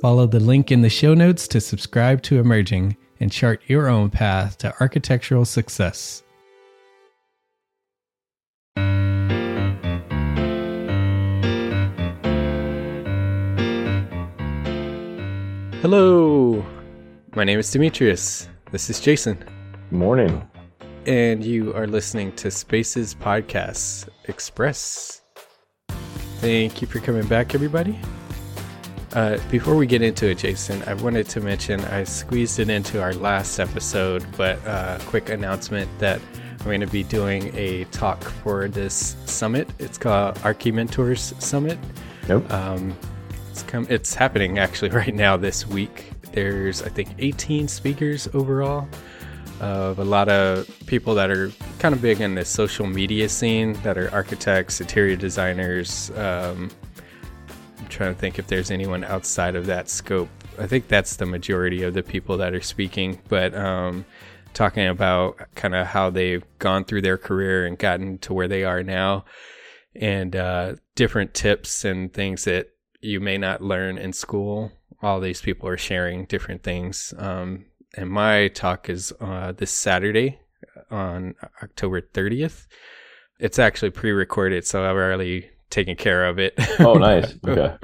Follow the link in the show notes to subscribe to Emerging and chart your own path to architectural success. Hello, my name is Demetrius. This is Jason, Morning. and you are listening to Spaces Podcasts Express. Thank you for coming back, everybody. Uh, before we get into it, Jason, I wanted to mention I squeezed it into our last episode, but uh, quick announcement that I'm going to be doing a talk for this summit. It's called Archie Mentors Summit. Nope. Um, it's come. It's happening actually right now this week. There's I think 18 speakers overall of a lot of people that are kind of big in the social media scene that are architects, interior designers. Um, trying to think if there's anyone outside of that scope. I think that's the majority of the people that are speaking, but um, talking about kind of how they've gone through their career and gotten to where they are now, and uh, different tips and things that you may not learn in school. All these people are sharing different things. Um, and my talk is uh, this Saturday on October 30th. It's actually pre recorded, so I've already taken care of it. Oh, nice. Okay.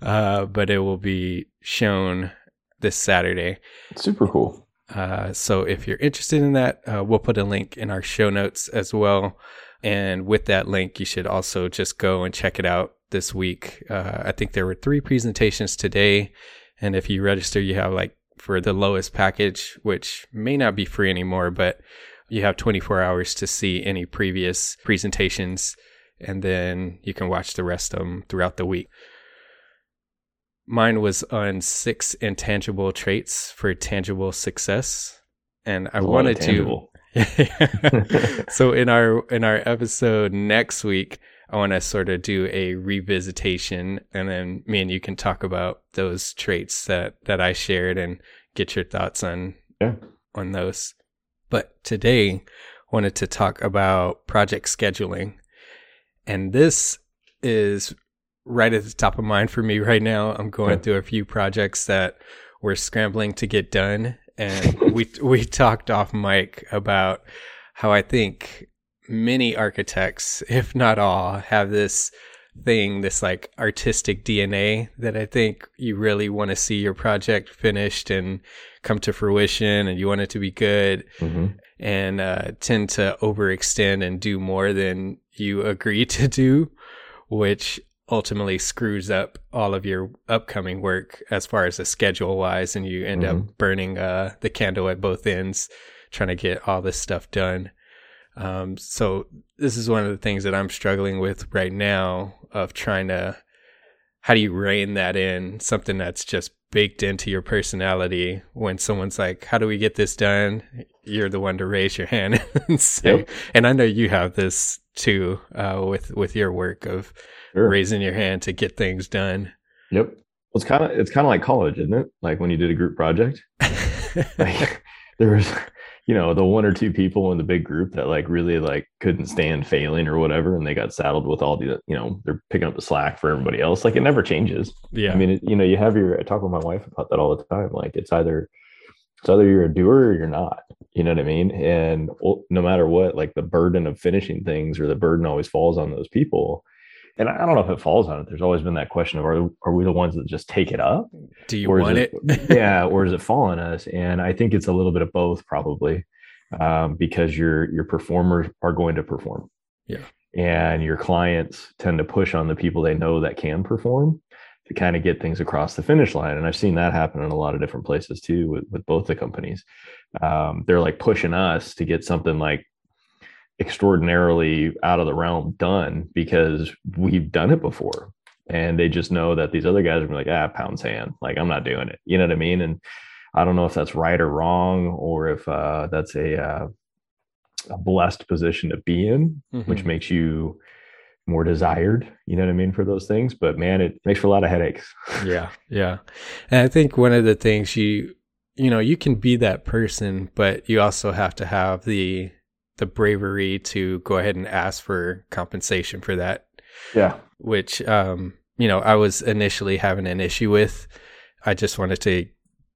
uh, but it will be shown this Saturday. Super cool. Uh, so if you're interested in that, uh, we'll put a link in our show notes as well. And with that link, you should also just go and check it out this week. Uh, I think there were three presentations today. And if you register, you have like for the lowest package, which may not be free anymore, but you have 24 hours to see any previous presentations. And then you can watch the rest of them throughout the week. Mine was on six intangible traits for tangible success. And I wanted to so in our in our episode next week, I want to sort of do a revisitation, and then me and you can talk about those traits that that I shared and get your thoughts on Yeah. on those. But today, I wanted to talk about project scheduling, and this is right at the top of mind for me right now. I'm going through a few projects that we're scrambling to get done, and we we talked off mic about how I think many architects, if not all, have this thing, this like artistic DNA that I think you really want to see your project finished and come to fruition, and you want it to be good, hmm and uh, tend to overextend and do more than you agree to do, which ultimately screws up all of your upcoming work as far as the schedule wise, and you end up burning uh, the candle at both ends trying to get all this stuff done. Um, so this is one of the things that I'm struggling with right now of trying to how do you rein that in something that's just baked into your personality when someone's like how do we get this done you're the one to raise your hand and say Yep. and i know you have this too uh, with with your work of Sure. raising your hand to get things done Yep. Well, it's kind of it's kind of like college, isn't it? Like when you did a group project, like there was, you know, the one or two people in the big group that like really like couldn't stand failing or whatever, and they got saddled with all the, you know, they're picking up the slack for everybody else. Like it never changes. yeah I mean, it, you know, you have your. I talk with my wife about that all the time. Like it's either it's either you're a doer or you're not. You know what I mean? And no matter what, like the burden of finishing things or the burden always falls on those people. And I don't know if it falls on it. There's always been that question of are are we the ones that just take it up? do you want it, yeah, or does it fall on us? And I think it's a little bit of both, probably, um, because your your performers are going to perform. Yeah. And your clients tend to push on the people they know that can perform to kind of get things across the finish line. And I've seen that happen in a lot of different places too with, with both the companies. Um, they're like pushing us to get something like extraordinarily out of the realm done because we've done it before. And they just know that these other guys are like ah pound sand. Like i'm not doing it. You know what i mean? And i don't know if that's right or wrong or if uh, that's a, uh, a blessed position to be in which Mhm. makes you more desired. You know what i mean for those things? But man it makes for a lot of headaches. Yeah. Yeah. And i think one of the things you you know you can be that person but you also have to have the the bravery to go ahead and ask for compensation for that. Yeah. Which um you know i was initially having an issue with. I just wanted to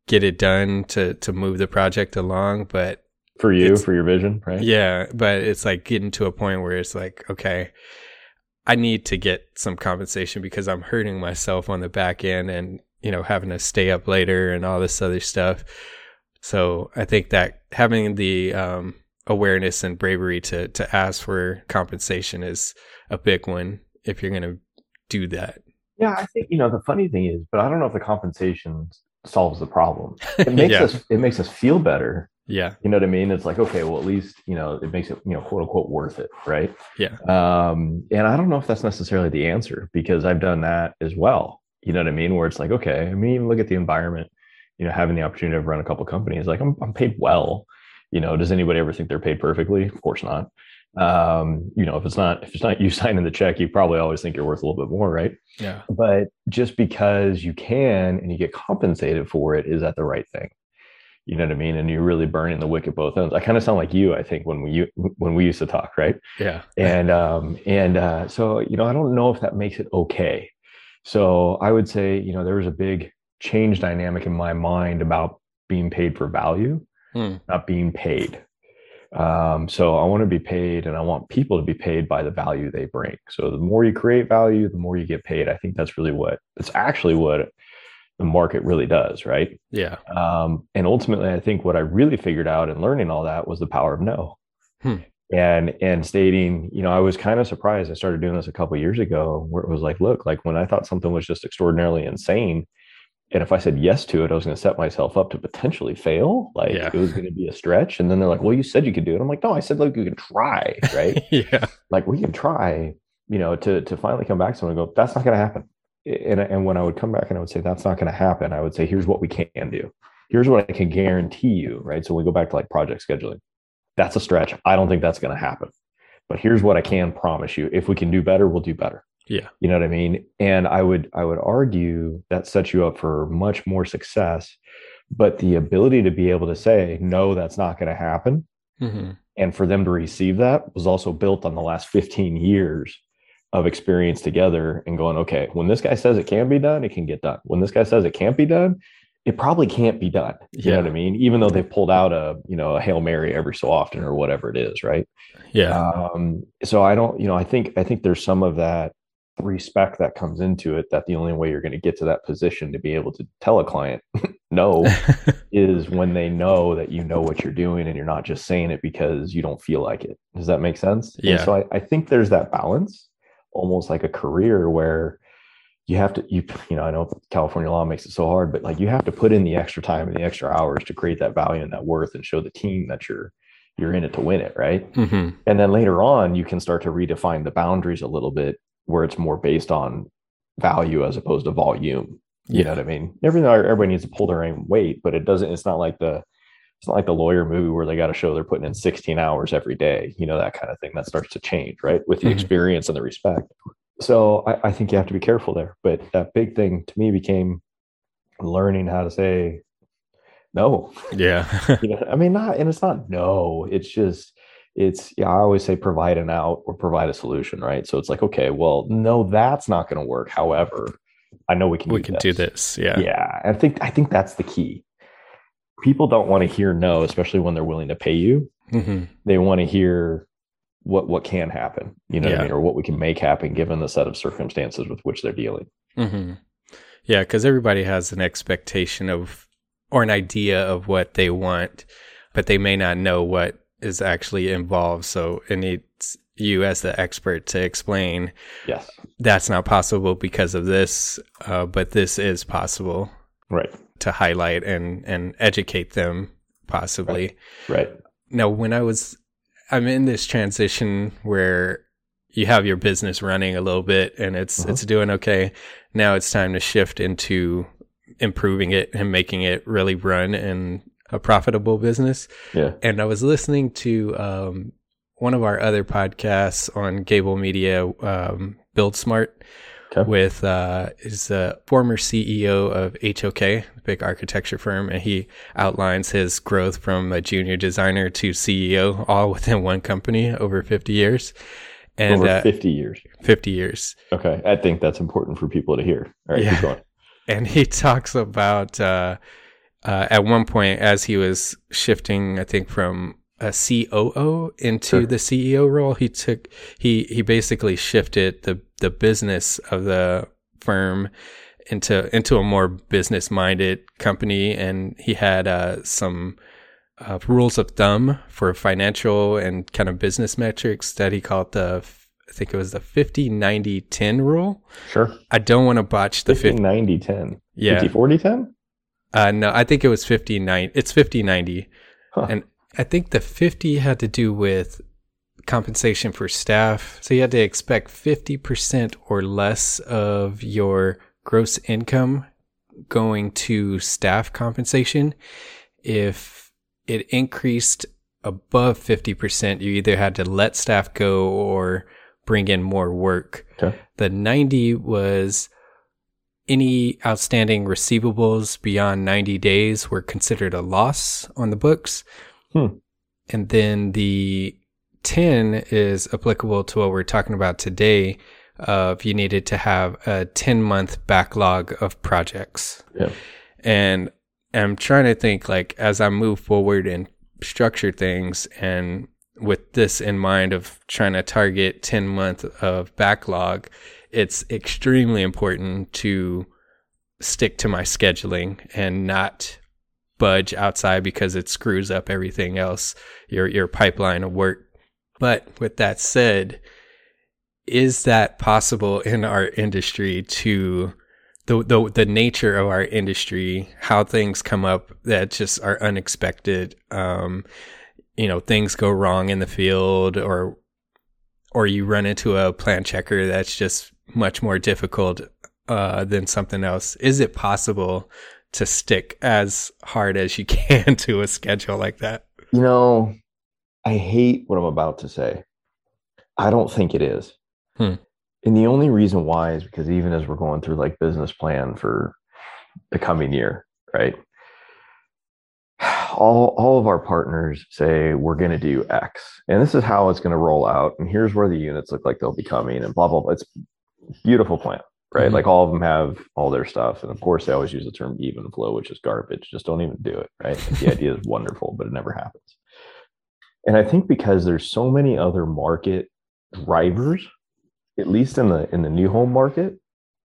get it done to to move the project along but for you for your vision right? Yeah but it's like getting to a point where it's like okay i need to get some compensation because i'm hurting myself on the back end and you know having to stay up later and all this other stuff so i think that having the um awareness and bravery to to ask for compensation is a big one if you're going to do that Yeah, I think you know the funny thing is, but I don't know if the compensation solves the problem. It makes Yeah. us it makes us feel better. yeah You know what I mean? It's like okay, well at least you know it makes it you know quote unquote worth it, right? Yeah. Um, and I don't know if that's necessarily the answer because I've done that as well. You know what I mean? Where it's like okay, I mean even look at the environment. You know, having the opportunity to run a couple companies, like I'm I'm paid well. You know, does anybody ever think they're paid perfectly? Of course not. Um, you know, if it's not if it's not you signing the check, you probably always think you're worth a little bit more, right? yeah but just because you can and you get compensated for it is that the right thing you know what i mean and you're really burning the wick at both ends i kind of sound like you i think when we when we used to talk right yeah and um and uh so you know i don't know if that makes it okay so i would say you know there was a big change dynamic in my mind about being paid for value Hmm. not being paid um so i want to be paid and i want people to be paid by the value they bring so the more you create value the more you get paid i think that's really what it's actually what the market really does right yeah um, and ultimately, I think what I really figured out in learning all that was the power of no. Hmm. And and stating, you know, I was kind of surprised. I started doing this a couple years ago, where it was like, look, like when I thought something was just extraordinarily insane, and if I said yes to it, I was going to set myself up to potentially fail. Like Yeah. it was going to be a stretch. And then they're like, well, you said you could do it. I'm like, no, I said like you can try, right? yeah like we can try, you know, to to finally come back to someone and go, that's not going to happen. And and when I would come back and I would say that's not going to happen, I would say here's what we can do. Here's what I can guarantee you, right? So we go back to like project scheduling. That's a stretch. I don't think that's going to happen. But here's what I can promise you. If we can do better, we'll do better. Yeah. You know what I mean? And I would I would argue that sets you up for much more success. But the ability to be able to say, no, that's not going to happen hmm and for them to receive that was also built on the last 15 years of experience together and going okay when this guy says it can be done it can get done when this guy says it can't be done it probably can't be done you know what i mean even though they've pulled out a you know a hail mary every so often or whatever it is right yeah um so i don't you know i think i think there's some of that respect that comes into it that the only way you're going to get to that position to be able to tell a client no is when they know that you know what you're doing and you're not just saying it because you don't feel like it. Does that make sense? And Yeah. so I, I think there's that balance, almost like a career where you have to you you know I know California law makes it so hard, but like you have to put in the extra time and the extra hours to create that value and that worth and show the team that you're you're in it to win it, right? hmm And then later on, you can start to redefine the boundaries a little bit where it's more based on value as opposed to volume. You know what I mean? Everything everybody needs to pull their own weight, but it doesn't, it's not like the it's not like the lawyer movie where they got to show they're putting in 16 hours every day, you know, that kind of thing. That starts to change, right? With the Mhm. experience and the respect. So I, I think you have to be careful there. But that big thing to me became learning how to say no. Yeah. You know, I mean, not, and it's not no, it's just, it's, yeah, I always say provide an out or provide a solution, right? So it's like, okay, well, no, that's not going to work. However, I know we can we can do this. Yeah. yeah i think i think that's the key people don't want to hear no especially when they're willing to pay you hmm they want to hear what what can happen you know what i mean or what we can make happen given the set of circumstances with which they're dealing. Hmm Yeah, because everybody has an expectation of or an idea of what they want, but they may not know what is actually involved. So it needs you as the expert to explain yes. that's not possible because of this, uh, but this is possible right. to highlight and and educate them possibly. right. Now, when I was, I'm in this transition where you have your business running a little bit and it's Uh-huh. it's doing okay. Now it's time to shift into improving it and making it really run in a profitable business. yeah And I was listening to um, one of our other podcasts on Gable Media, um, Build Smart, Okay. with uh, is a former CEO of HOK, a big architecture firm, and he outlines his growth from a junior designer to CEO, all within one company over 50 years. And over uh, 50 years 50 years. okay i think that's important for people to hear all right Yeah. keep going and he talks about uh, uh, at one point as he was shifting, I think from a COO into Sure. the CEO role, he took he he basically shifted the the business of the firm into into a more business minded company, and he had uh, some. Uh, rules of thumb for financial and kind of business metrics that he called the I think it was the 50 90 10 rule. sure I don't want to botch the 50 50 90 10 yeah. 50 40 10 Uh, no, I think it was 50 90. It's 50 90. Huh. And I think the 50 had to do with compensation for staff. So you had to expect 50% or less of your gross income going to staff compensation. If it increased above 50%, you either had to let staff go or bring in more work. Okay. The 90 was any outstanding receivables beyond 90 days were considered a loss on the books. Hmm. And then the 10 is applicable to what we're talking about today of you needed to have a 10 month backlog of projects. Yeah. And I'm trying to think like as I move forward and structure things and with this in mind of trying to target 10 month of backlog, it's extremely important to stick to my scheduling and not budge outside because it screws up everything else, your your pipeline of work. But with that said, is that possible in our industry to the, the the nature of our industry, how things come up that just are unexpected. Um, you know, things go wrong in the field, or or you run into a plan checker that's just much more difficult uh, than something else. Is it possible to stick as hard as you can to a schedule like that? You know, I hate what I'm about to say. I don't think it is. Hmm. And the only reason why is because even as we're going through like business plan for the coming year, right? All all of our partners say we're going to do X, and this is how it's going to roll out, and here's where the units look like they'll be coming, and blah blah blah. It's beautiful plan, right? Mhm. Like all of them have all their stuff, and of course they always use the term even flow, which is garbage. Just don't even do it, right? Like, the idea is wonderful, but it never happens. And I think because there's so many other market drivers, at least in the in the new home market,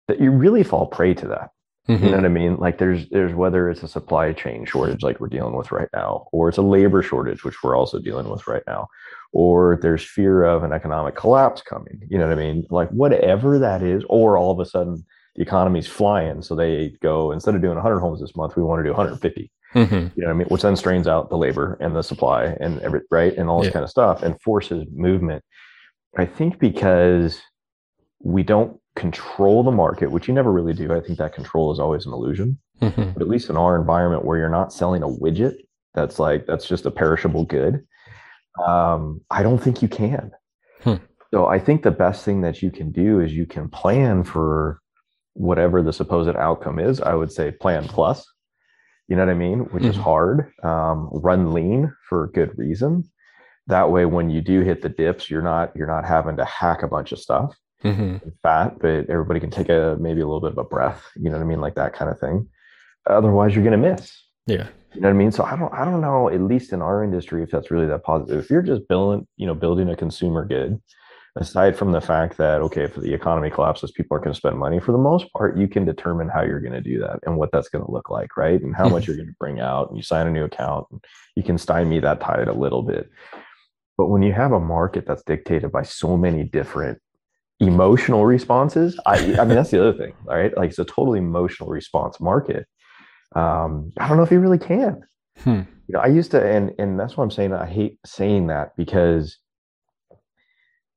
that you really fall prey to that. You know what I mean? Like there's there's whether it's a supply chain shortage like we're dealing with right now, or it's a labor shortage, which we're also dealing with right now, or there's fear of an economic collapse coming. You know what I mean? Like whatever that is, or all of a sudden the economy's flying, so they go instead of doing 100 homes this month, we want to do 150. hmm You know what I mean? Which then strains out the labor and the supply and every right and all this Yeah. kind of stuff and forces movement. I think because we don't control the market, which you never really do. I think that control is always an illusion. hmm But at least in our environment where you're not selling a widget that's like that's just a perishable good, um, I don't think you can. Hmm. So I think the best thing that you can do is you can plan for whatever the supposed outcome is. I would say plan plus. You know what I mean? Which is Mhm. hard. Um, run lean for good reason. That way, when you do hit the dips, you're not you're not having to hack a bunch of stuff hmm fat, but everybody can take a maybe a little bit of a breath. You know what I mean? Like that kind of thing. Otherwise, you're gonna miss. Yeah. You know what I mean? So I don't I don't know, at least in our industry, if that's really that positive. If you're just building, you know, building a consumer good, aside from the fact that okay, if the economy collapses, people are going to spend money. For the most part, you can determine how you're going to do that and what that's going to look like, right? And how much you're going to bring out. And you sign a new account, and you can stymie that tide a little bit. But when you have a market that's dictated by so many different emotional responses, I I mean that's the other thing, right? Like it's a totally emotional response market. Um, I don't know if you really can Hmm. you know, I used to, and and that's what I'm saying. I hate saying that because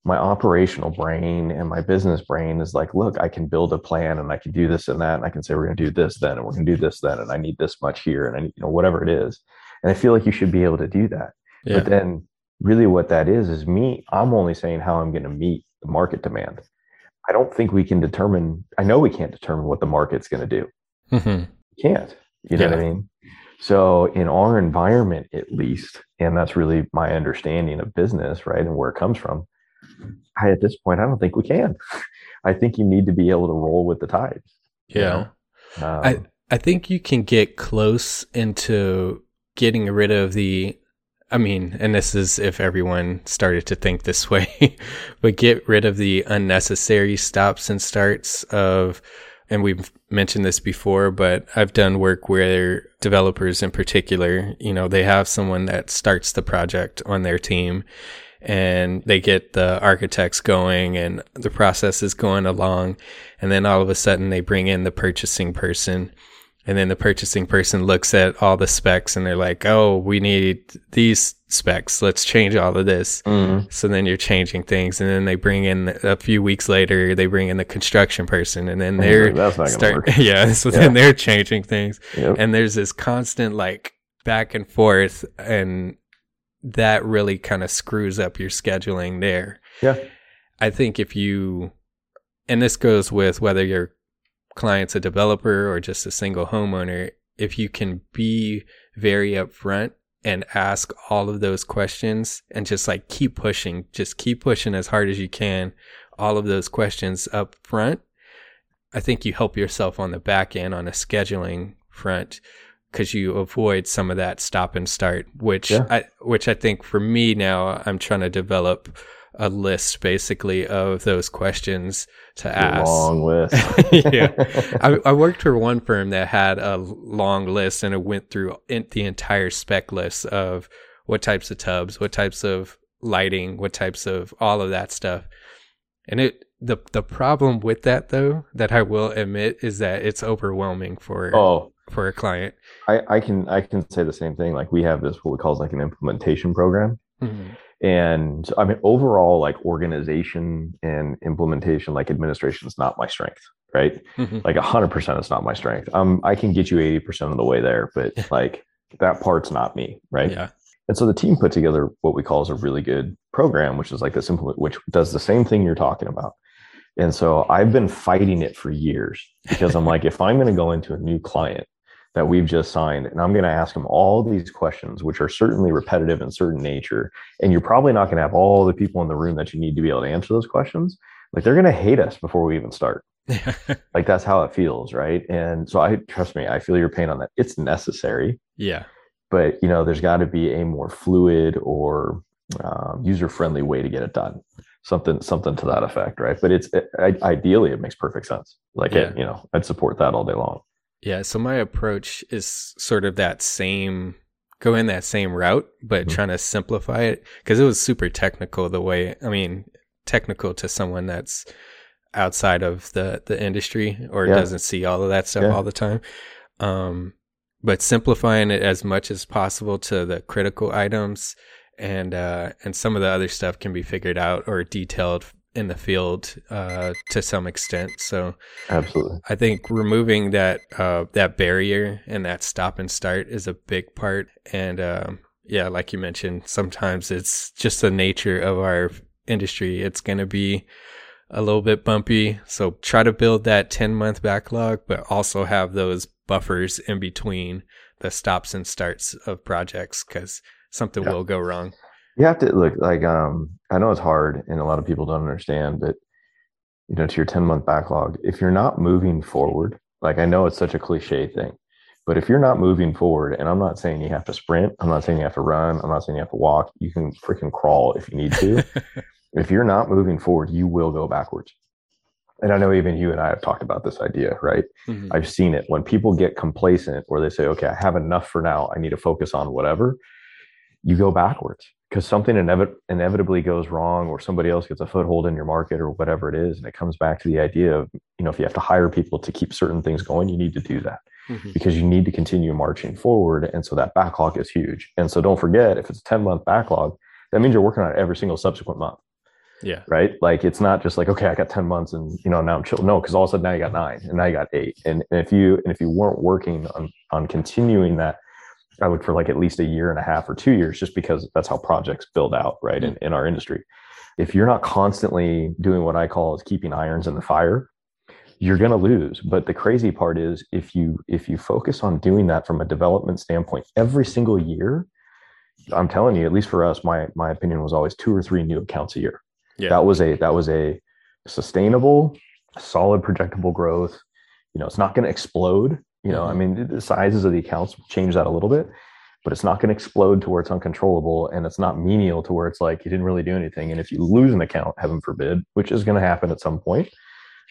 my operational brain and my business brain is like, look, I can build a plan and I can do this and that, and I can say we're going to do this then, and we're going to do this then, and I need this much here, and I need, you know, whatever it is. And I feel like you should be able to do that. Yeah. But then, really, what that is is me. I'm only saying how I'm going to meet the market demand. I don't think we can determine. I know we can't determine what the market's going to do Mm-hmm. can't. You know what I mean? So in our environment, at least, and that's really my understanding of business, right, and where it comes from. I at this point, I don't think we can. I think you need to be able to roll with the tides. you Yeah. know? Um, I I think you can get close into getting rid of the I mean, and this is if everyone started to think this way, but get rid of the unnecessary stops and starts of and we've mentioned this before, but I've done work where developers in particular, you know, they have someone that starts the project on their team and they get the architects going and the process is going along. And then all of a sudden they bring in the purchasing person. And then the purchasing person looks at all the specs and they're like, oh, we need these specs. Let's change all of this. mhm. So then you're changing things. And then they bring in a few weeks later, they bring in the construction person and then they're like, that's not going to start, yeah. So Yeah. then they're changing things Yep. and there's this constant like back and forth and that really kind of screws up your scheduling there Yeah. i think if you and this goes with whether your client's a developer or just a single homeowner if you can be very upfront and ask all of those questions and just like keep pushing just keep pushing as hard as you can all of those questions up front I think you help yourself on the back end on a scheduling front because you avoid some of that stop and start, which Yeah. I which I think for me now I'm trying to develop a list basically of those questions to ask. long list. yeah, I, I worked for one firm that had a long list and it went through in, the entire spec list of what types of tubs, what types of lighting, what types of all of that stuff. And it the the problem with that though, that I will admit, is that it's overwhelming for oh, for a client. I, I can I can say the same thing. Like we have this what we call like an implementation program. Mm-hmm. And I mean, overall, like organization and implementation, like administration is not my strength, right? Mhm. Like 100% is not my strength. Um, I can get you 80% of the way there, but like that part's not me, right? Yeah. And so the team put together what we call is a really good program, which is like this implement, which does the same thing you're talking about. And so I've been fighting it for years because I'm like, if I'm going to go into a new client that we've just signed and I'm going to ask them all these questions, which are certainly repetitive in certain nature, and you're probably not going to have all the people in the room that you need to be able to answer those questions, like they're going to hate us before we even start. Like that's how it feels, right? And so I trust me, I feel your pain on that. It's necessary yeah. but you know there's got to be a more fluid or um, user friendly way to get it done something something to that effect right but it's it, I, ideally it makes perfect sense like it, Yeah. you know i'd support that all day long Yeah, so my approach is sort of that same go in that same route, but Mhm. trying to simplify it because it was super technical the way I mean, technical to someone that's outside of the the industry or Yeah. doesn't see all of that stuff Yeah. all the time. Um but simplifying it as much as possible to the critical items and uh, and some of the other stuff can be figured out or detailed in the field uh, to some extent. So Absolutely. I think removing that uh, that barrier and that stop and start is a big part. And um, yeah, like you mentioned, sometimes it's just the nature of our industry. It's going to be a little bit bumpy. So try to build that 10 month backlog, but also have those buffers in between the stops and starts of projects because something Yeah. will go wrong. You have to look like um I know it's hard and a lot of people don't understand, but you know, to your 10 month backlog, if you're not moving forward, like I know it's such a cliche thing, but if you're not moving forward, and I'm not saying you have to sprint, I'm not saying you have to run, I'm not saying you have to walk, you can freaking crawl if you need to. if you're not moving forward, you will go backwards. And I know even you and I have talked about this idea, right? Mhm. I've seen it when people get complacent or they say, okay, I have enough for now. I need to focus on whatever. You go backwards because something inevit- inevitably goes wrong or somebody else gets a foothold in your market or whatever it is. And it comes back to the idea of, you know, if you have to hire people to keep certain things going, you need to do that Mhm. because you need to continue marching forward. And so that backlog is huge. And so don't forget, if it's a 10 month backlog, that means you're working on it every single subsequent month Yeah. right? Like it's not just like okay, I got ten months and you know now I'm chill. No, because all of a sudden now you got nine and now you got eight. And, and if you and if you weren't working on on continuing that, I look for like at least a year and a half or two years, just because that's how projects build out, right? In mm. in our industry, if you're not constantly doing what I call is keeping irons in the fire, you're going to lose. But the crazy part is if you if you focus on doing that from a development standpoint every single year. I'm telling you, at least for us, my my opinion was always two or three new accounts a year Yeah. that was a that was a sustainable solid projectable growth you know it's not going to explode you know i Mhm. mean the sizes of the accounts change that a little bit but it's not going to explode to where it's uncontrollable and it's not menial to where it's like you didn't really do anything and if you lose an account heaven forbid which is going to happen at some point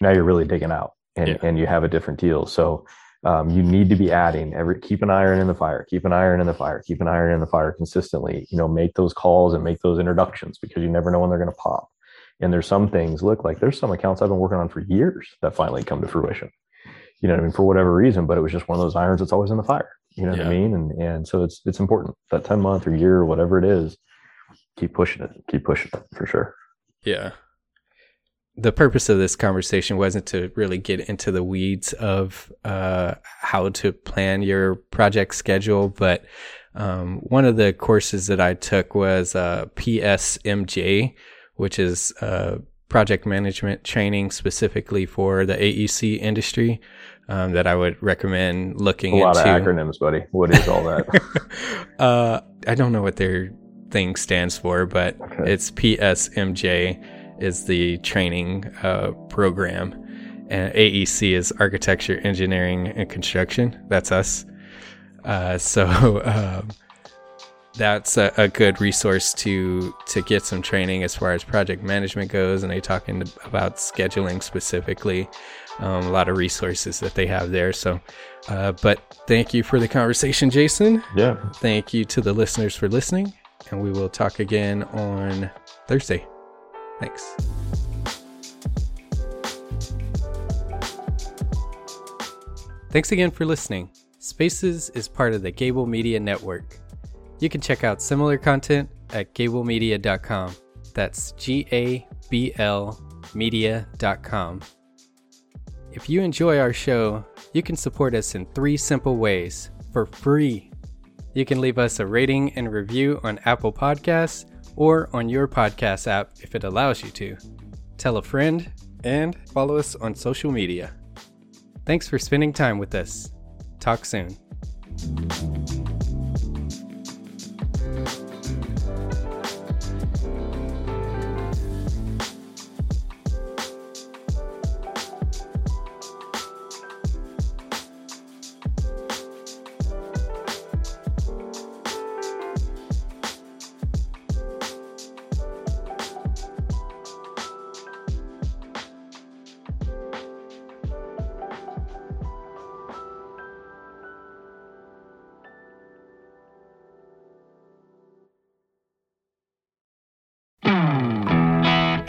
now you're really digging out and, Yeah. and you have a different deal so um, you need to be adding every keep an iron in the fire keep an iron in the fire keep an iron in the fire consistently you know make those calls and make those introductions because you never know when they're going to pop and there's some things look like there's some accounts i've been working on for years that finally come to fruition you know i mean for whatever reason but it was just one of those irons that's always in the fire you know what i mean? And and so it's it's important that 10 month or year or whatever it is keep pushing it keep pushing it for sure. Yeah. The purpose of this conversation wasn't to really get into the weeds of uh, how to plan your project schedule, but um, one of the courses that I took was uh, PSMJ, which is uh, project management training specifically for the AEC industry um, that I would recommend looking at a lot into. of acronyms buddy what is all that uh, I don't know what their thing stands for, but Okay. it's PSMJ is the training uh, program, and AEC is Architecture, Engineering, and Construction. That's us. Uh, so um, that's a, a good resource to to get some training as far as project management goes, and they talking about scheduling specifically. Um, a lot of resources that they have there. So, uh, but thank you for the conversation, Jason. yeah Thank you to the listeners for listening, and we will talk again on Thursday. Thanks. Thanks again for listening. Spaces is part of the Gable Media Network. You can check out similar content at gablemedia.com. That's G A B L media.com. If you enjoy our show, you can support us in three simple ways for free. You can leave us a rating and review on Apple Podcasts or on your podcast app if it allows you to. Tell a friend and follow us on social media. Thanks for spending time with us. Talk soon.